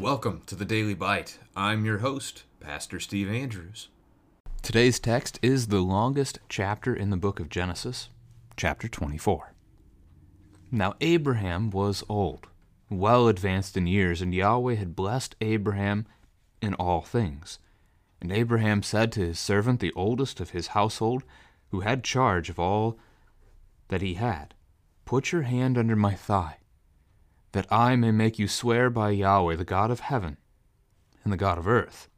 Welcome to the Daily Bite. I'm your host, Pastor Steve Andrews. Today's text is the longest chapter in the book of Genesis, chapter 24. Now Abraham was old, well advanced in years, and Yahweh had blessed Abraham in all things. And Abraham said to his servant, the oldest of his household, who had charge of all that he had, Put your hand under my thigh, that I may make you swear by Yahweh, the God of heaven and the God of earth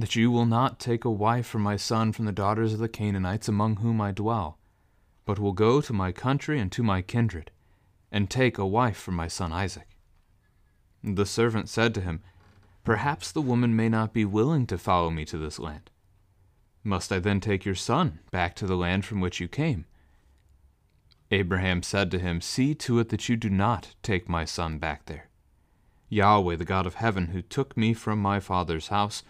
that you will not take a wife for my son from the daughters of the Canaanites among whom I dwell, but will go to my country and to my kindred, and take a wife for my son Isaac. The servant said to him, Perhaps the woman may not be willing to follow me to this land. Must I then take your son back to the land from which you came? Abraham said to him, See to it that you do not take my son back there. Yahweh, the God of heaven, who took me from my father's house,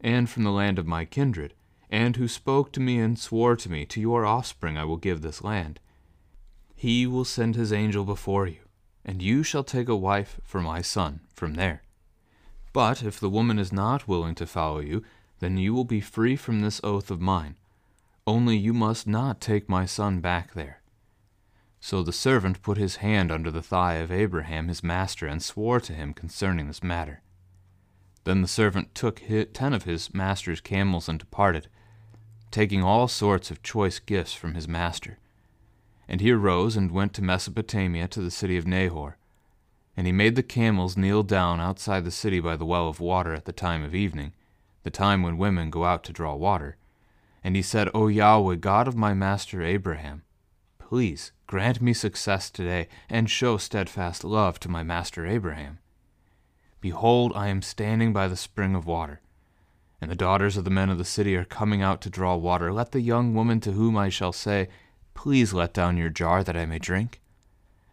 and from the land of my kindred, and who spoke to me and swore to me, To your offspring I will give this land. He will send his angel before you, and you shall take a wife for my son from there. But if the woman is not willing to follow you, then you will be free from this oath of mine. Only you must not take my son back there. So the servant put his hand under the thigh of Abraham his master, and swore to him concerning this matter. Then the servant took ten of his master's camels and departed, taking all sorts of choice gifts from his master. And he arose and went to Mesopotamia to the city of Nahor. And he made the camels kneel down outside the city by the well of water at the time of evening, the time when women go out to draw water. And he said, O Yahweh, God of my master Abraham, please grant me success today, and show steadfast love to my master Abraham. Behold, I am standing by the spring of water, and the daughters of the men of the city are coming out to draw water. Let the young woman to whom I shall say, Please let down your jar that I may drink,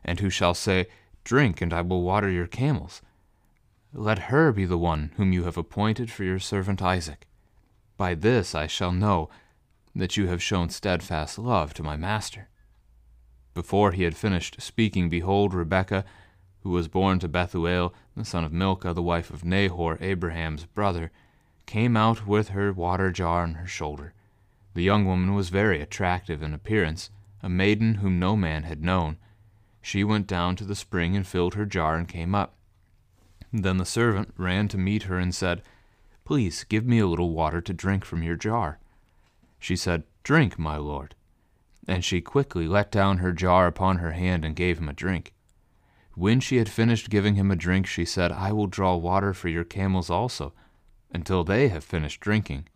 and who shall say, Drink, and I will water your camels. Let her be the one whom you have appointed for your servant Isaac. By this I shall know that you have shown steadfast love to my master. Before he had finished speaking, behold, Rebekah, who was born to Bethuel, the son of Milcah, the wife of Nahor, Abraham's brother, came out with her water jar on her shoulder. The young woman was very attractive in appearance, a maiden whom no man had known. She went down to the spring and filled her jar and came up. Then the servant ran to meet her and said, Please give me a little water to drink from your jar. She said, Drink, my lord. And she quickly let down her jar upon her hand and gave him a drink. When she had finished giving him a drink, she said, I will draw water for your camels also, until they have finished drinking.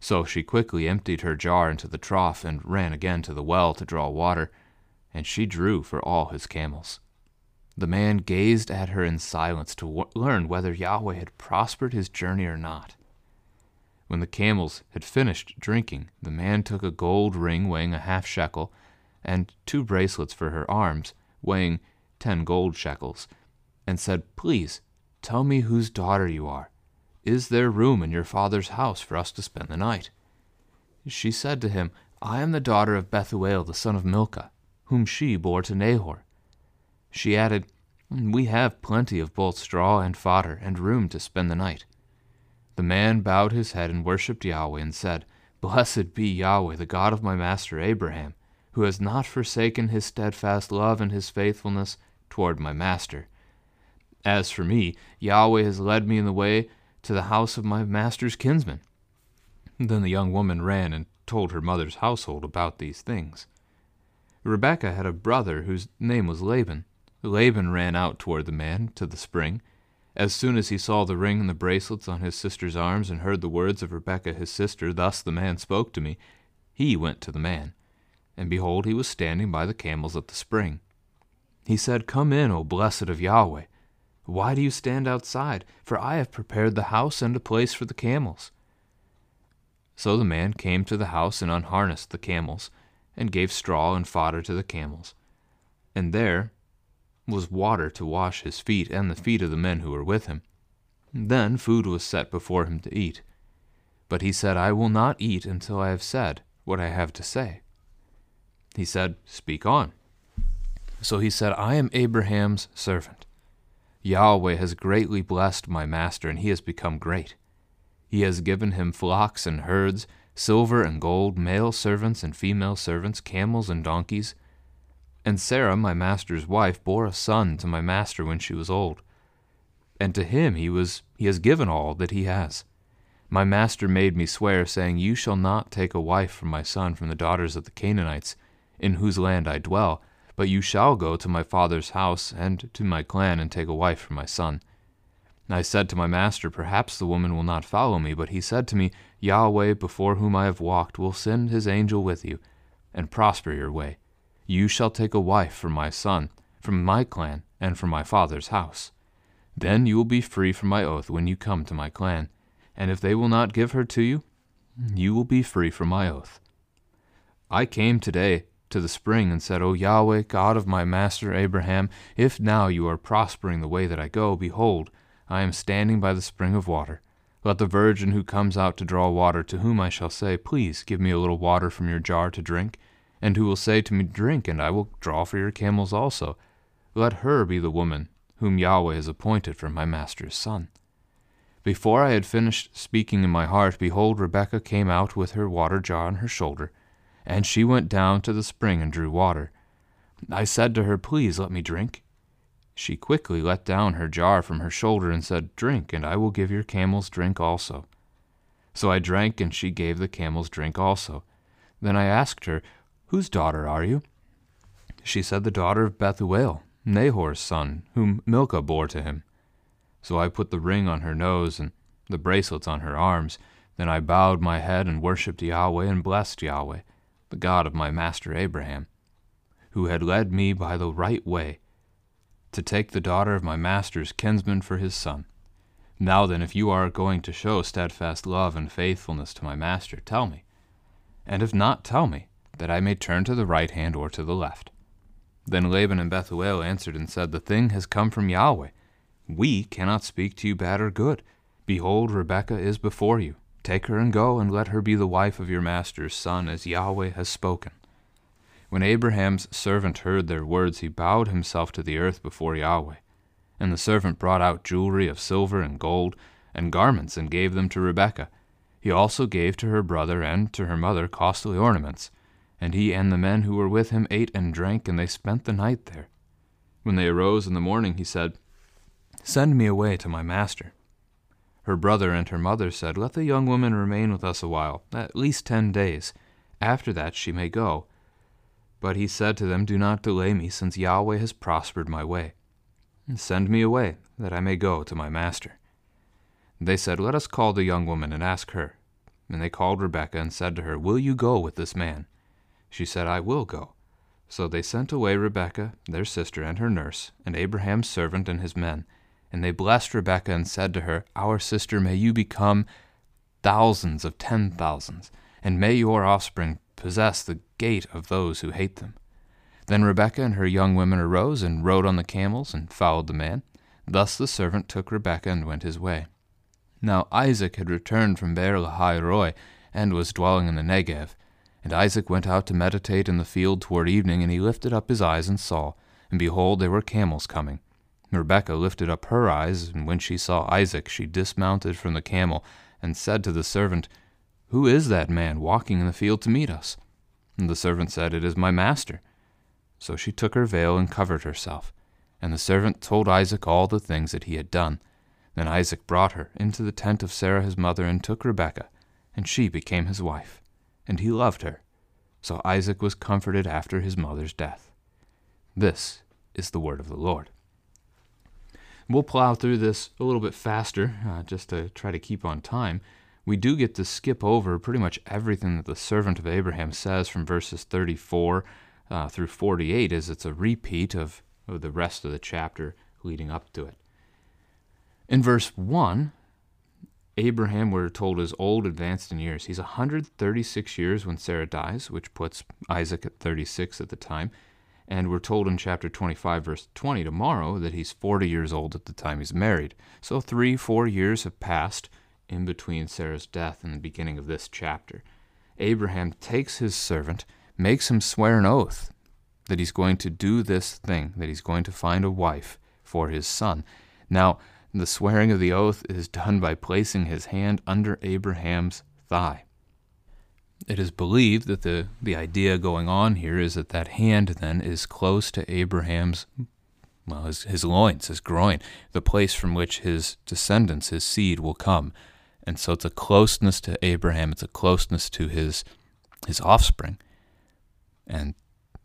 So she quickly emptied her jar into the trough and ran again to the well to draw water, and she drew for all his camels. The man gazed at her in silence to w- learn whether Yahweh had prospered his journey or not. When the camels had finished drinking, the man took a gold ring weighing a half shekel, and two bracelets for her arms, weighing ten gold shekels, and said, Please, tell me whose daughter you are. Is there room in your father's house for us to spend the night? She said to him, I am the daughter of Bethuel the son of Milcah, whom she bore to Nahor. She added, We have plenty of both straw and fodder, and room to spend the night. The man bowed his head and worshipped Yahweh, and said, Blessed be Yahweh, the God of my master Abraham, who has not forsaken his steadfast love and his faithfulness toward my master. As for me, Yahweh has led me in the way to the house of my master's kinsman. Then the young woman ran and told her mother's household about these things. Rebekah had a brother whose name was Laban. Laban ran out toward the man to the spring. As soon as he saw the ring and the bracelets on his sister's arms and heard the words of Rebekah his sister, Thus the man spoke to me, he went to the man. And behold, he was standing by the camels at the spring. He said, Come in, O blessed of Yahweh. Why do you stand outside? For I have prepared the house and a place for the camels. So the man came to the house and unharnessed the camels, and gave straw and fodder to the camels. And there was water to wash his feet and the feet of the men who were with him. Then food was set before him to eat. But he said, I will not eat until I have said what I have to say. He said, Speak on. So he said, I am Abraham's servant. Yahweh has greatly blessed my master, and he has become great. He has given him flocks and herds, silver and gold, male servants and female servants, camels and donkeys. And Sarah, my master's wife, bore a son to my master when she was old. And to him he was he has given all that he has. My master made me swear, saying, You shall not take a wife for my son from the daughters of the Canaanites, in whose land I dwell, but you shall go to my father's house and to my clan and take a wife for my son. I said to my master, Perhaps the woman will not follow me, but he said to me, Yahweh, before whom I have walked, will send his angel with you, and prosper your way. You shall take a wife for my son, from my clan, and from my father's house. Then you will be free from my oath when you come to my clan, and if they will not give her to you, you will be free from my oath. I came today to the spring and said, O Yahweh, God of my master Abraham, if now you are prospering the way that I go, behold, I am standing by the spring of water. Let the virgin who comes out to draw water, to whom I shall say, Please give me a little water from your jar to drink, and who will say to me, Drink, and I will draw for your camels also, let her be the woman whom Yahweh has appointed for my master's son. Before I had finished speaking in my heart, behold, Rebekah came out with her water jar on her shoulder and she went down to the spring and drew water. I said to her, Please let me drink. She quickly let down her jar from her shoulder and said, Drink, and I will give your camels drink also. So I drank, and she gave the camels drink also. Then I asked her, Whose daughter are you? She said, The daughter of Bethuel, Nahor's son, whom Milcah bore to him. So I put the ring on her nose and the bracelets on her arms. Then I bowed my head and worshipped Yahweh and blessed Yahweh the God of my master Abraham, who had led me by the right way to take the daughter of my master's kinsman for his son. Now then, if you are going to show steadfast love and faithfulness to my master, tell me. And if not, tell me, that I may turn to the right hand or to the left. Then Laban and Bethuel answered and said, The thing has come from Yahweh. We cannot speak to you bad or good. Behold, Rebekah is before you. Take her and go, and let her be the wife of your master's son, as Yahweh has spoken. When Abraham's servant heard their words, he bowed himself to the earth before Yahweh. And the servant brought out jewelry of silver and gold, and garments, and gave them to Rebekah. He also gave to her brother and to her mother costly ornaments. And he and the men who were with him ate and drank, and they spent the night there. When they arose in the morning, he said, Send me away to my master. Her brother and her mother said, Let the young woman remain with us a while, at least ten days. After that she may go. But he said to them, Do not delay me, since Yahweh has prospered my way. Send me away, that I may go to my master. They said, Let us call the young woman and ask her. And they called Rebekah and said to her, Will you go with this man? She said, I will go. So they sent away Rebekah, their sister, and her nurse, and Abraham's servant and his men and they blessed Rebekah and said to her, Our sister, may you become thousands of ten thousands, and may your offspring possess the gate of those who hate them. Then Rebekah and her young women arose and rode on the camels and followed the man. Thus the servant took Rebekah and went his way. Now Isaac had returned from Beer Lahai Roi and was dwelling in the Negev. And Isaac went out to meditate in the field toward evening, and he lifted up his eyes and saw, and behold, there were camels coming. Rebekah lifted up her eyes, and when she saw Isaac, she dismounted from the camel and said to the servant, Who is that man walking in the field to meet us? And the servant said, It is my master. So she took her veil and covered herself. And the servant told Isaac all the things that he had done. Then Isaac brought her into the tent of Sarah his mother and took Rebekah, and she became his wife. And he loved her. So Isaac was comforted after his mother's death. This is the word of the Lord. We'll plow through this a little bit faster uh, just to try to keep on time. We do get to skip over pretty much everything that the servant of Abraham says from verses 34 uh, through 48, as it's a repeat of, of the rest of the chapter leading up to it. In verse 1, Abraham, we're told, is old, advanced in years. He's 136 years when Sarah dies, which puts Isaac at 36 at the time. And we're told in chapter 25, verse 20, tomorrow, that he's 40 years old at the time he's married. So three, four years have passed in between Sarah's death and the beginning of this chapter. Abraham takes his servant, makes him swear an oath that he's going to do this thing, that he's going to find a wife for his son. Now, the swearing of the oath is done by placing his hand under Abraham's thigh. It is believed that the, the idea going on here is that that hand then is close to Abraham's, well, his, his loins, his groin, the place from which his descendants, his seed, will come. And so it's a closeness to Abraham, it's a closeness to his, his offspring. And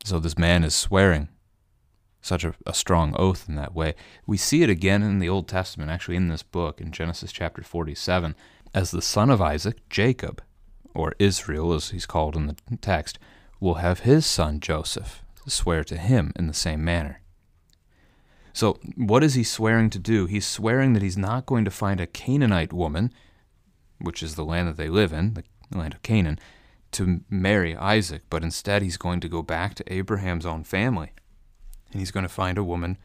so this man is swearing such a, a strong oath in that way. We see it again in the Old Testament, actually in this book, in Genesis chapter 47, as the son of Isaac, Jacob, or Israel as he's called in the text, will have his son Joseph swear to him in the same manner. So, what is he swearing to do? He's swearing that he's not going to find a Canaanite woman, which is the land that they live in, the land of Canaan, to marry Isaac, but instead he's going to go back to Abraham's own family. And he's going to find a woman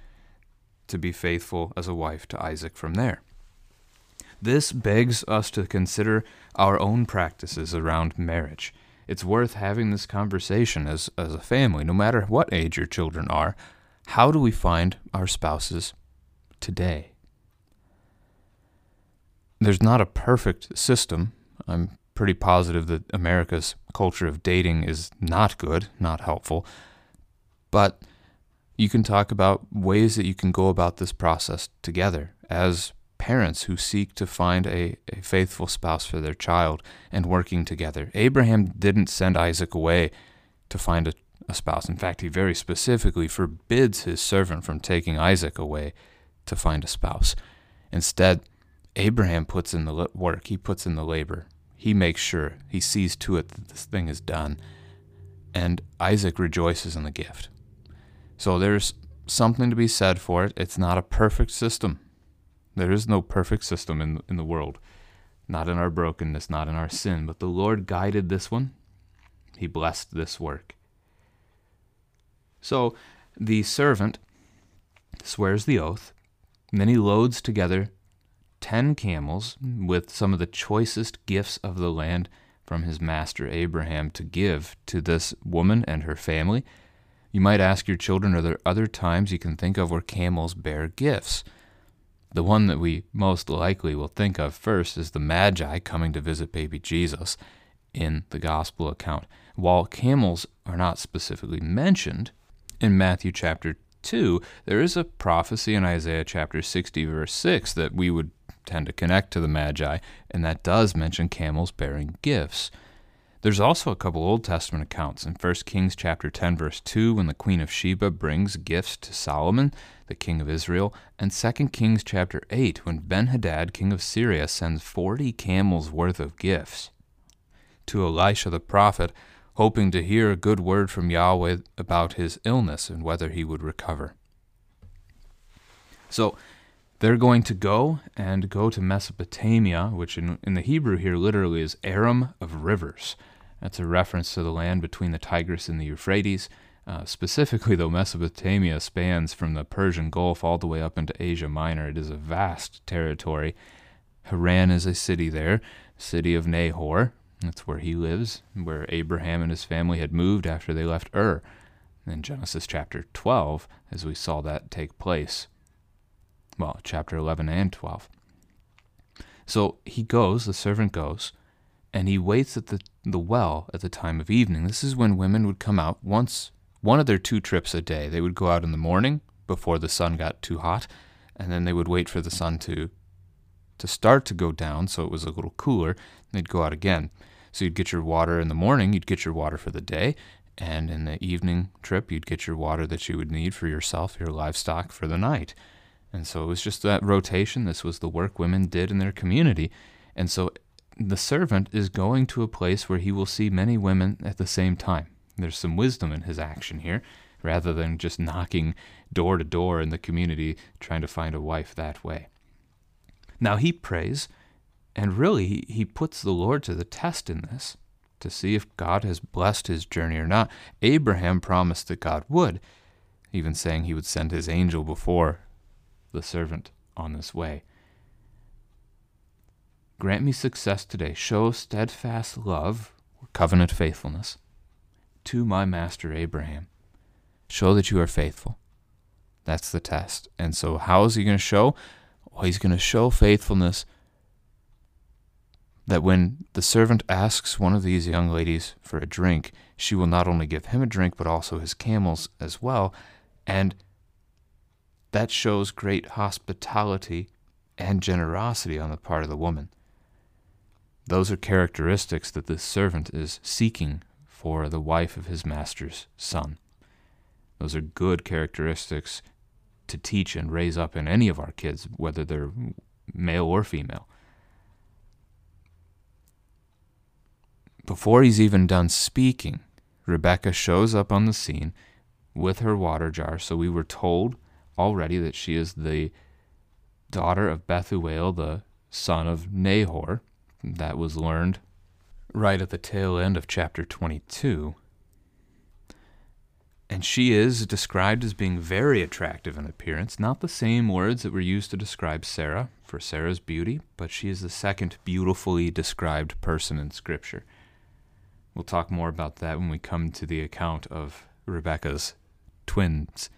to be faithful as a wife to Isaac from there. This begs us to consider our own practices around marriage. It's worth having this conversation as, as a family, no matter what age your children are. How do we find our spouses today? There's not a perfect system. I'm pretty positive that America's culture of dating is not good, not helpful. But you can talk about ways that you can go about this process together as parents who seek to find a, a faithful spouse for their child and working together. Abraham didn't send Isaac away to find a, a spouse. In fact, he very specifically forbids his servant from taking Isaac away to find a spouse. Instead, Abraham puts in the work, he puts in the labor. He makes sure, he sees to it that this thing is done. And Isaac rejoices in the gift. So there's something to be said for it. It's not a perfect system. There is no perfect system in, in the world, not in our brokenness, not in our sin, but the Lord guided this one. He blessed this work. So the servant swears the oath, and then he loads together ten camels with some of the choicest gifts of the land from his master Abraham to give to this woman and her family. You might ask your children, are there other times you can think of where camels bear gifts? The one that we most likely will think of first is the Magi coming to visit baby Jesus in the gospel account. While camels are not specifically mentioned in Matthew chapter 2, there is a prophecy in Isaiah chapter 60, verse 6, that we would tend to connect to the Magi, and that does mention camels bearing gifts. There's also a couple Old Testament accounts in 1 Kings chapter 10 verse 2 when the queen of Sheba brings gifts to Solomon, the king of Israel, and 2 Kings chapter 8 when Ben-Hadad, king of Syria, sends 40 camels worth of gifts to Elisha the prophet, hoping to hear a good word from Yahweh about his illness and whether he would recover. So they're going to go and go to Mesopotamia, which in, in the Hebrew here literally is Aram of rivers. That's a reference to the land between the Tigris and the Euphrates. Uh, specifically, though, Mesopotamia spans from the Persian Gulf all the way up into Asia Minor. It is a vast territory. Haran is a city there, city of Nahor. That's where he lives, where Abraham and his family had moved after they left Ur. In Genesis chapter 12, as we saw that take place well, chapter 11 and 12. So he goes, the servant goes, and he waits at the, the well at the time of evening. This is when women would come out once, one of their two trips a day. They would go out in the morning before the sun got too hot, and then they would wait for the sun to to start to go down so it was a little cooler. They'd go out again. So you'd get your water in the morning, you'd get your water for the day, and in the evening trip, you'd get your water that you would need for yourself, your livestock for the night. And so it was just that rotation. This was the work women did in their community. And so the servant is going to a place where he will see many women at the same time. There's some wisdom in his action here, rather than just knocking door to door in the community trying to find a wife that way. Now he prays, and really he puts the Lord to the test in this to see if God has blessed his journey or not. Abraham promised that God would, even saying he would send his angel before the servant on this way. Grant me success today. Show steadfast love, or covenant faithfulness, to my master Abraham. Show that you are faithful. That's the test. And so, how is he going to show? Well, he's going to show faithfulness that when the servant asks one of these young ladies for a drink, she will not only give him a drink, but also his camels as well. And that shows great hospitality and generosity on the part of the woman. Those are characteristics that this servant is seeking for the wife of his master's son. Those are good characteristics to teach and raise up in any of our kids, whether they're male or female. Before he's even done speaking, Rebecca shows up on the scene with her water jar. So we were told already that she is the daughter of Bethuel, the son of Nahor. That was learned right at the tail end of chapter 22. And she is described as being very attractive in appearance, not the same words that were used to describe Sarah for Sarah's beauty, but she is the second beautifully described person in Scripture. We'll talk more about that when we come to the account of Rebecca's twins,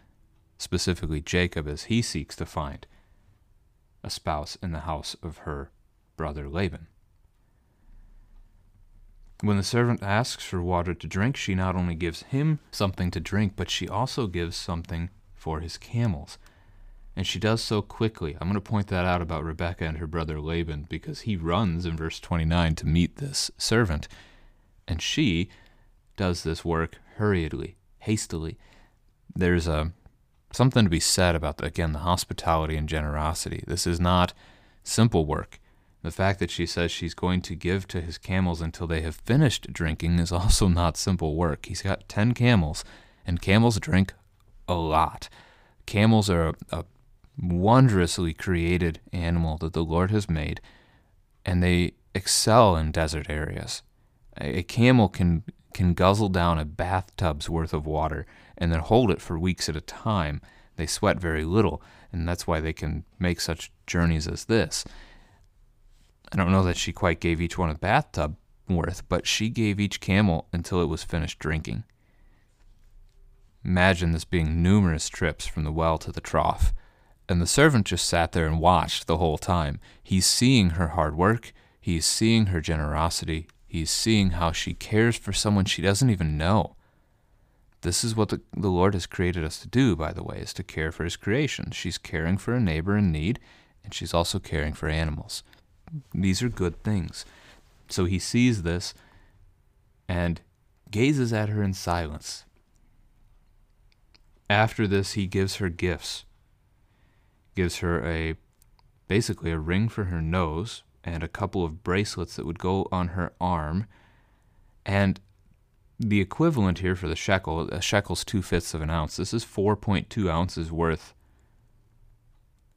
specifically Jacob, as he seeks to find a spouse in the house of her brother Laban. When the servant asks for water to drink, she not only gives him something to drink, but she also gives something for his camels. And she does so quickly. I'm going to point that out about Rebekah and her brother Laban because he runs in verse 29 to meet this servant. And she does this work hurriedly, hastily. There's a something to be said about again the hospitality and generosity. This is not simple work. The fact that she says she's going to give to his camels until they have finished drinking is also not simple work. He's got 10 camels, and camels drink a lot. Camels are a, a wondrously created animal that the Lord has made, and they excel in desert areas. A, a camel can can guzzle down a bathtub's worth of water and then hold it for weeks at a time. They sweat very little, and that's why they can make such journeys as this. I don't know that she quite gave each one a bathtub worth, but she gave each camel until it was finished drinking. Imagine this being numerous trips from the well to the trough. And the servant just sat there and watched the whole time. He's seeing her hard work, he's seeing her generosity, he's seeing how she cares for someone she doesn't even know. This is what the, the Lord has created us to do, by the way, is to care for his creation. She's caring for a neighbor in need, and she's also caring for animals. These are good things. So he sees this and gazes at her in silence. After this, he gives her gifts. Gives her a basically a ring for her nose and a couple of bracelets that would go on her arm. And the equivalent here for the shekel, a shekel's two fifths of an ounce. This is 4.2 ounces worth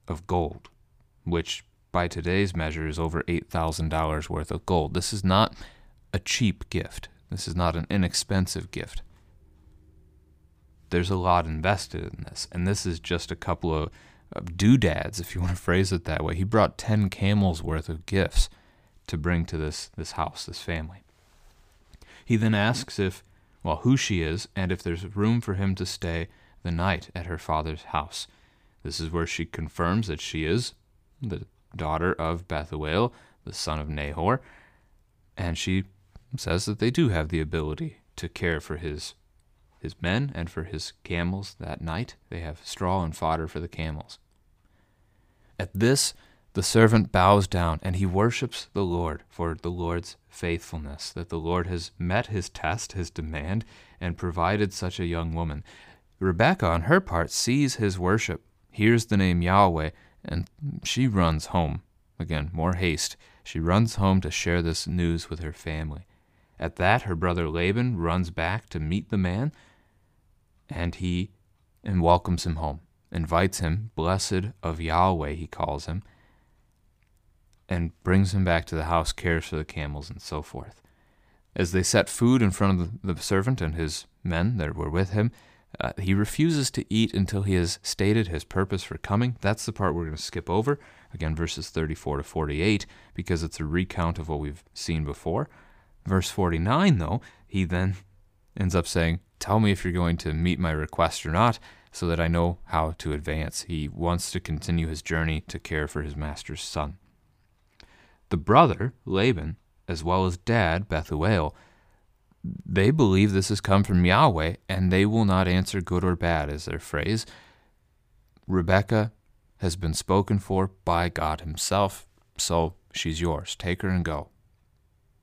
of gold, which by today's measure is over $8,000 worth of gold. This is not a cheap gift. This is not an inexpensive gift. There's a lot invested in this, and this is just a couple of, of doodads, if you want to phrase it that way. He brought 10 camels worth of gifts to bring to this, this house, this family. He then asks if, well, who she is, and if there's room for him to stay the night at her father's house. This is where she confirms that she is the daughter of Bethuel, the son of Nahor, and she says that they do have the ability to care for his his men and for his camels that night. They have straw and fodder for the camels. At this, the servant bows down and he worships the Lord for the Lord's faithfulness, that the Lord has met his test, his demand, and provided such a young woman. Rebekah, on her part, sees his worship, hears the name Yahweh, and she runs home. Again, more haste. She runs home to share this news with her family. At that, her brother Laban runs back to meet the man, and he and welcomes him home, invites him, blessed of Yahweh, he calls him, and brings him back to the house, cares for the camels, and so forth. As they set food in front of the, servant and his men that were with him, Uh, he refuses to eat until he has stated his purpose for coming. That's the part we're going to skip over. Again, verses 34 to 48, because it's a recount of what we've seen before. Verse 49, though, he then ends up saying, Tell me if you're going to meet my request or not, so that I know how to advance. He wants to continue his journey to care for his master's son. The brother, Laban, as well as dad, Bethuel, they believe this has come from Yahweh, and they will not answer good or bad, is their phrase. Rebecca has been spoken for by God Himself, so she's yours. Take her and go.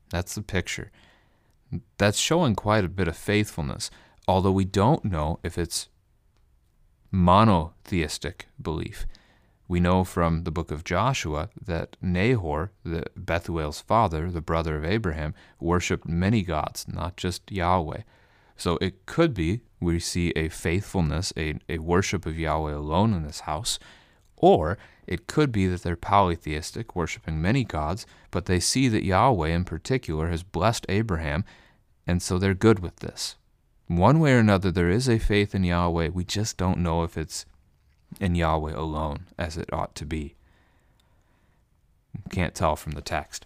That's the picture. That's showing quite a bit of faithfulness, although we don't know if it's monotheistic belief. We know from the book of Joshua that Nahor, the Bethuel's father, the brother of Abraham, worshipped many gods, not just Yahweh. So it could be we see a faithfulness, a, a worship of Yahweh alone in this house, or it could be that they're polytheistic, worshiping many gods, but they see that Yahweh in particular has blessed Abraham, and so they're good with this. One way or another, there is a faith in Yahweh. We just don't know if it's in Yahweh alone, as it ought to be. Can't tell from the text.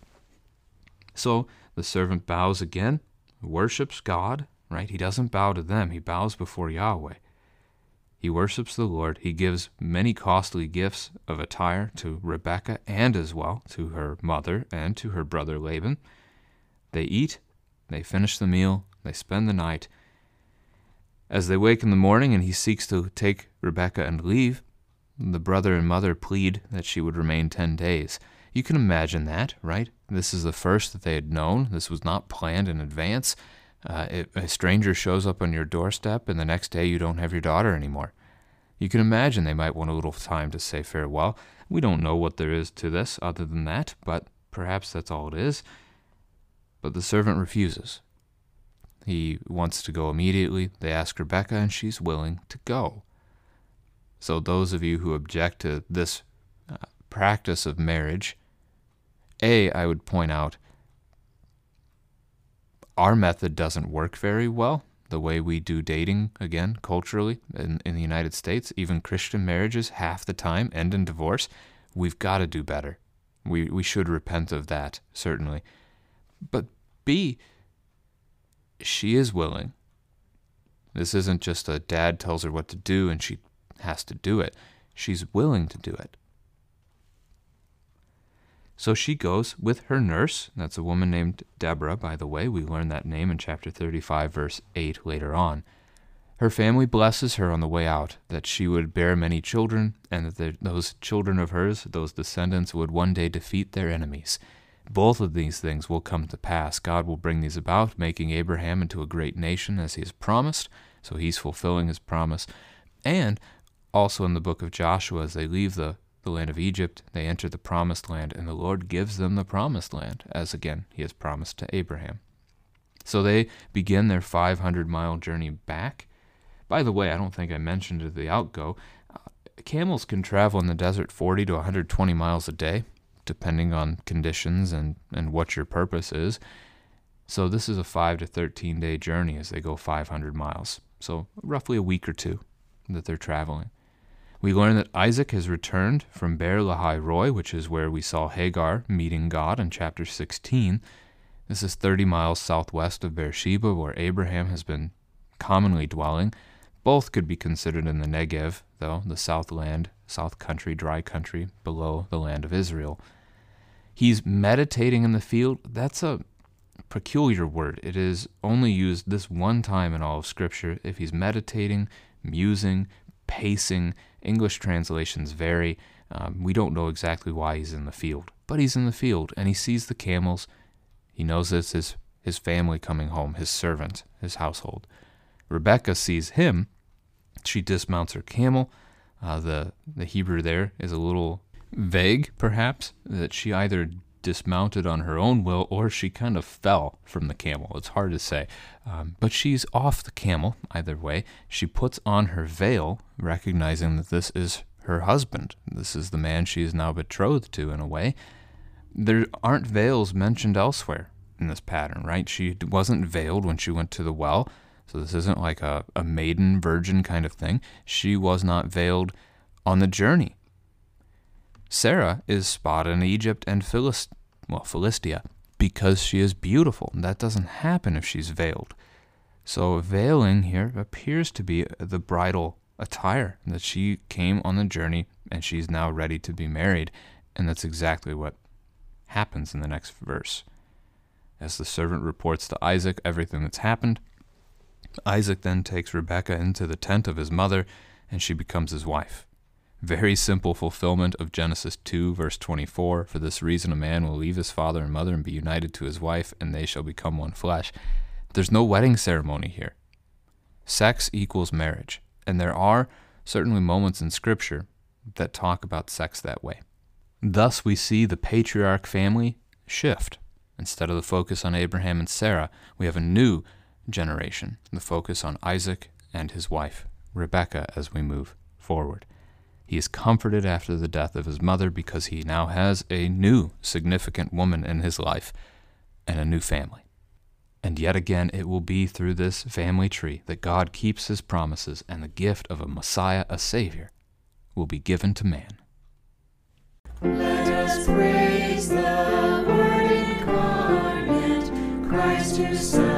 So the servant bows again, worships God, right? He doesn't bow to them, he bows before Yahweh. He worships the Lord. He gives many costly gifts of attire to Rebekah and as well to her mother and to her brother Laban. They eat, they finish the meal, they spend the night. As they wake in the morning and he seeks to take Rebecca and leave, the brother and mother plead that she would remain ten days. You can imagine that, right? This is the first that they had known. This was not planned in advance. Uh, if a stranger shows up on your doorstep and the next day you don't have your daughter anymore. You can imagine they might want a little time to say farewell. We don't know what there is to this other than that, but perhaps that's all it is. But the servant refuses. He wants to go immediately. They ask Rebecca, and she's willing to go. So, those of you who object to this uh, practice of marriage, A, I would point out our method doesn't work very well. The way we do dating, again, culturally in, in the United States, even Christian marriages, half the time end in divorce. We've got to do better. We, we should repent of that, certainly. But B, she is willing. This isn't just a dad tells her what to do and she has to do it. She's willing to do it. So she goes with her nurse. That's a woman named Deborah, by the way. We learn that name in chapter 35, verse 8 later on. Her family blesses her on the way out that she would bear many children, and that those children of hers, those descendants, would one day defeat their enemies. Both of these things will come to pass. God will bring these about, making Abraham into a great nation as he has promised. So he's fulfilling his promise. And also in the book of Joshua, as they leave the the land of Egypt, they enter the promised land, and the Lord gives them the promised land, as again he has promised to Abraham. So they begin their 500 mile journey back. By the way, I don't think I mentioned at the outgo, uh, camels can travel in the desert 40 to 120 miles a day, depending on conditions and, and what your purpose is. So this is a 5 to 13 day journey as they go 500 miles. So roughly a week or two that they're traveling. We learn that Isaac has returned from Beer Lahai Roi, which is where we saw Hagar meeting God in chapter 16. This is 30 miles southwest of Beersheba, where Abraham has been commonly dwelling. Both could be considered in the Negev, though, the south land, south country, dry country, below the land of Israel. He's meditating in the field. That's a peculiar word. It is only used this one time in all of Scripture. If he's meditating, musing, pacing, English translations vary. Um, we don't know exactly why he's in the field, but he's in the field and he sees the camels. He knows it's his, his family coming home, his servant, his household. Rebecca sees him. She dismounts her camel. Uh, the, the Hebrew there is a little vague, perhaps, that she either dismounted on her own will or she kind of fell from the camel. It's hard to say. Um, but she's off the camel, either way. She puts on her veil, recognizing that this is her husband. This is the man she is now betrothed to, in a way. There aren't veils mentioned elsewhere in this pattern, right? She wasn't veiled when she went to the well. So this isn't like a, a maiden virgin kind of thing. She was not veiled on the journey. Sarah is spotted in Egypt and Philist- well, Philistia because she is beautiful. That doesn't happen if she's veiled. So veiling here appears to be the bridal attire that she came on the journey and she's now ready to be married. And that's exactly what happens in the next verse. As the servant reports to Isaac everything that's happened, Isaac then takes Rebekah into the tent of his mother and she becomes his wife. Very simple fulfillment of Genesis 2, verse 24. For this reason, a man will leave his father and mother and be united to his wife, and they shall become one flesh. There's no wedding ceremony here. Sex equals marriage, and there are certainly moments in Scripture that talk about sex that way. Thus, we see the patriarch family shift. Instead of the focus on Abraham and Sarah, we have a new generation, the focus on Isaac and his wife, Rebekah, as we move forward. He is comforted after the death of his mother because he now has a new significant woman in his life and a new family. And yet again, it will be through this family tree that God keeps his promises and the gift of a Messiah, a Savior, will be given to man. Let us praise the Word incarnate, Christ whose Son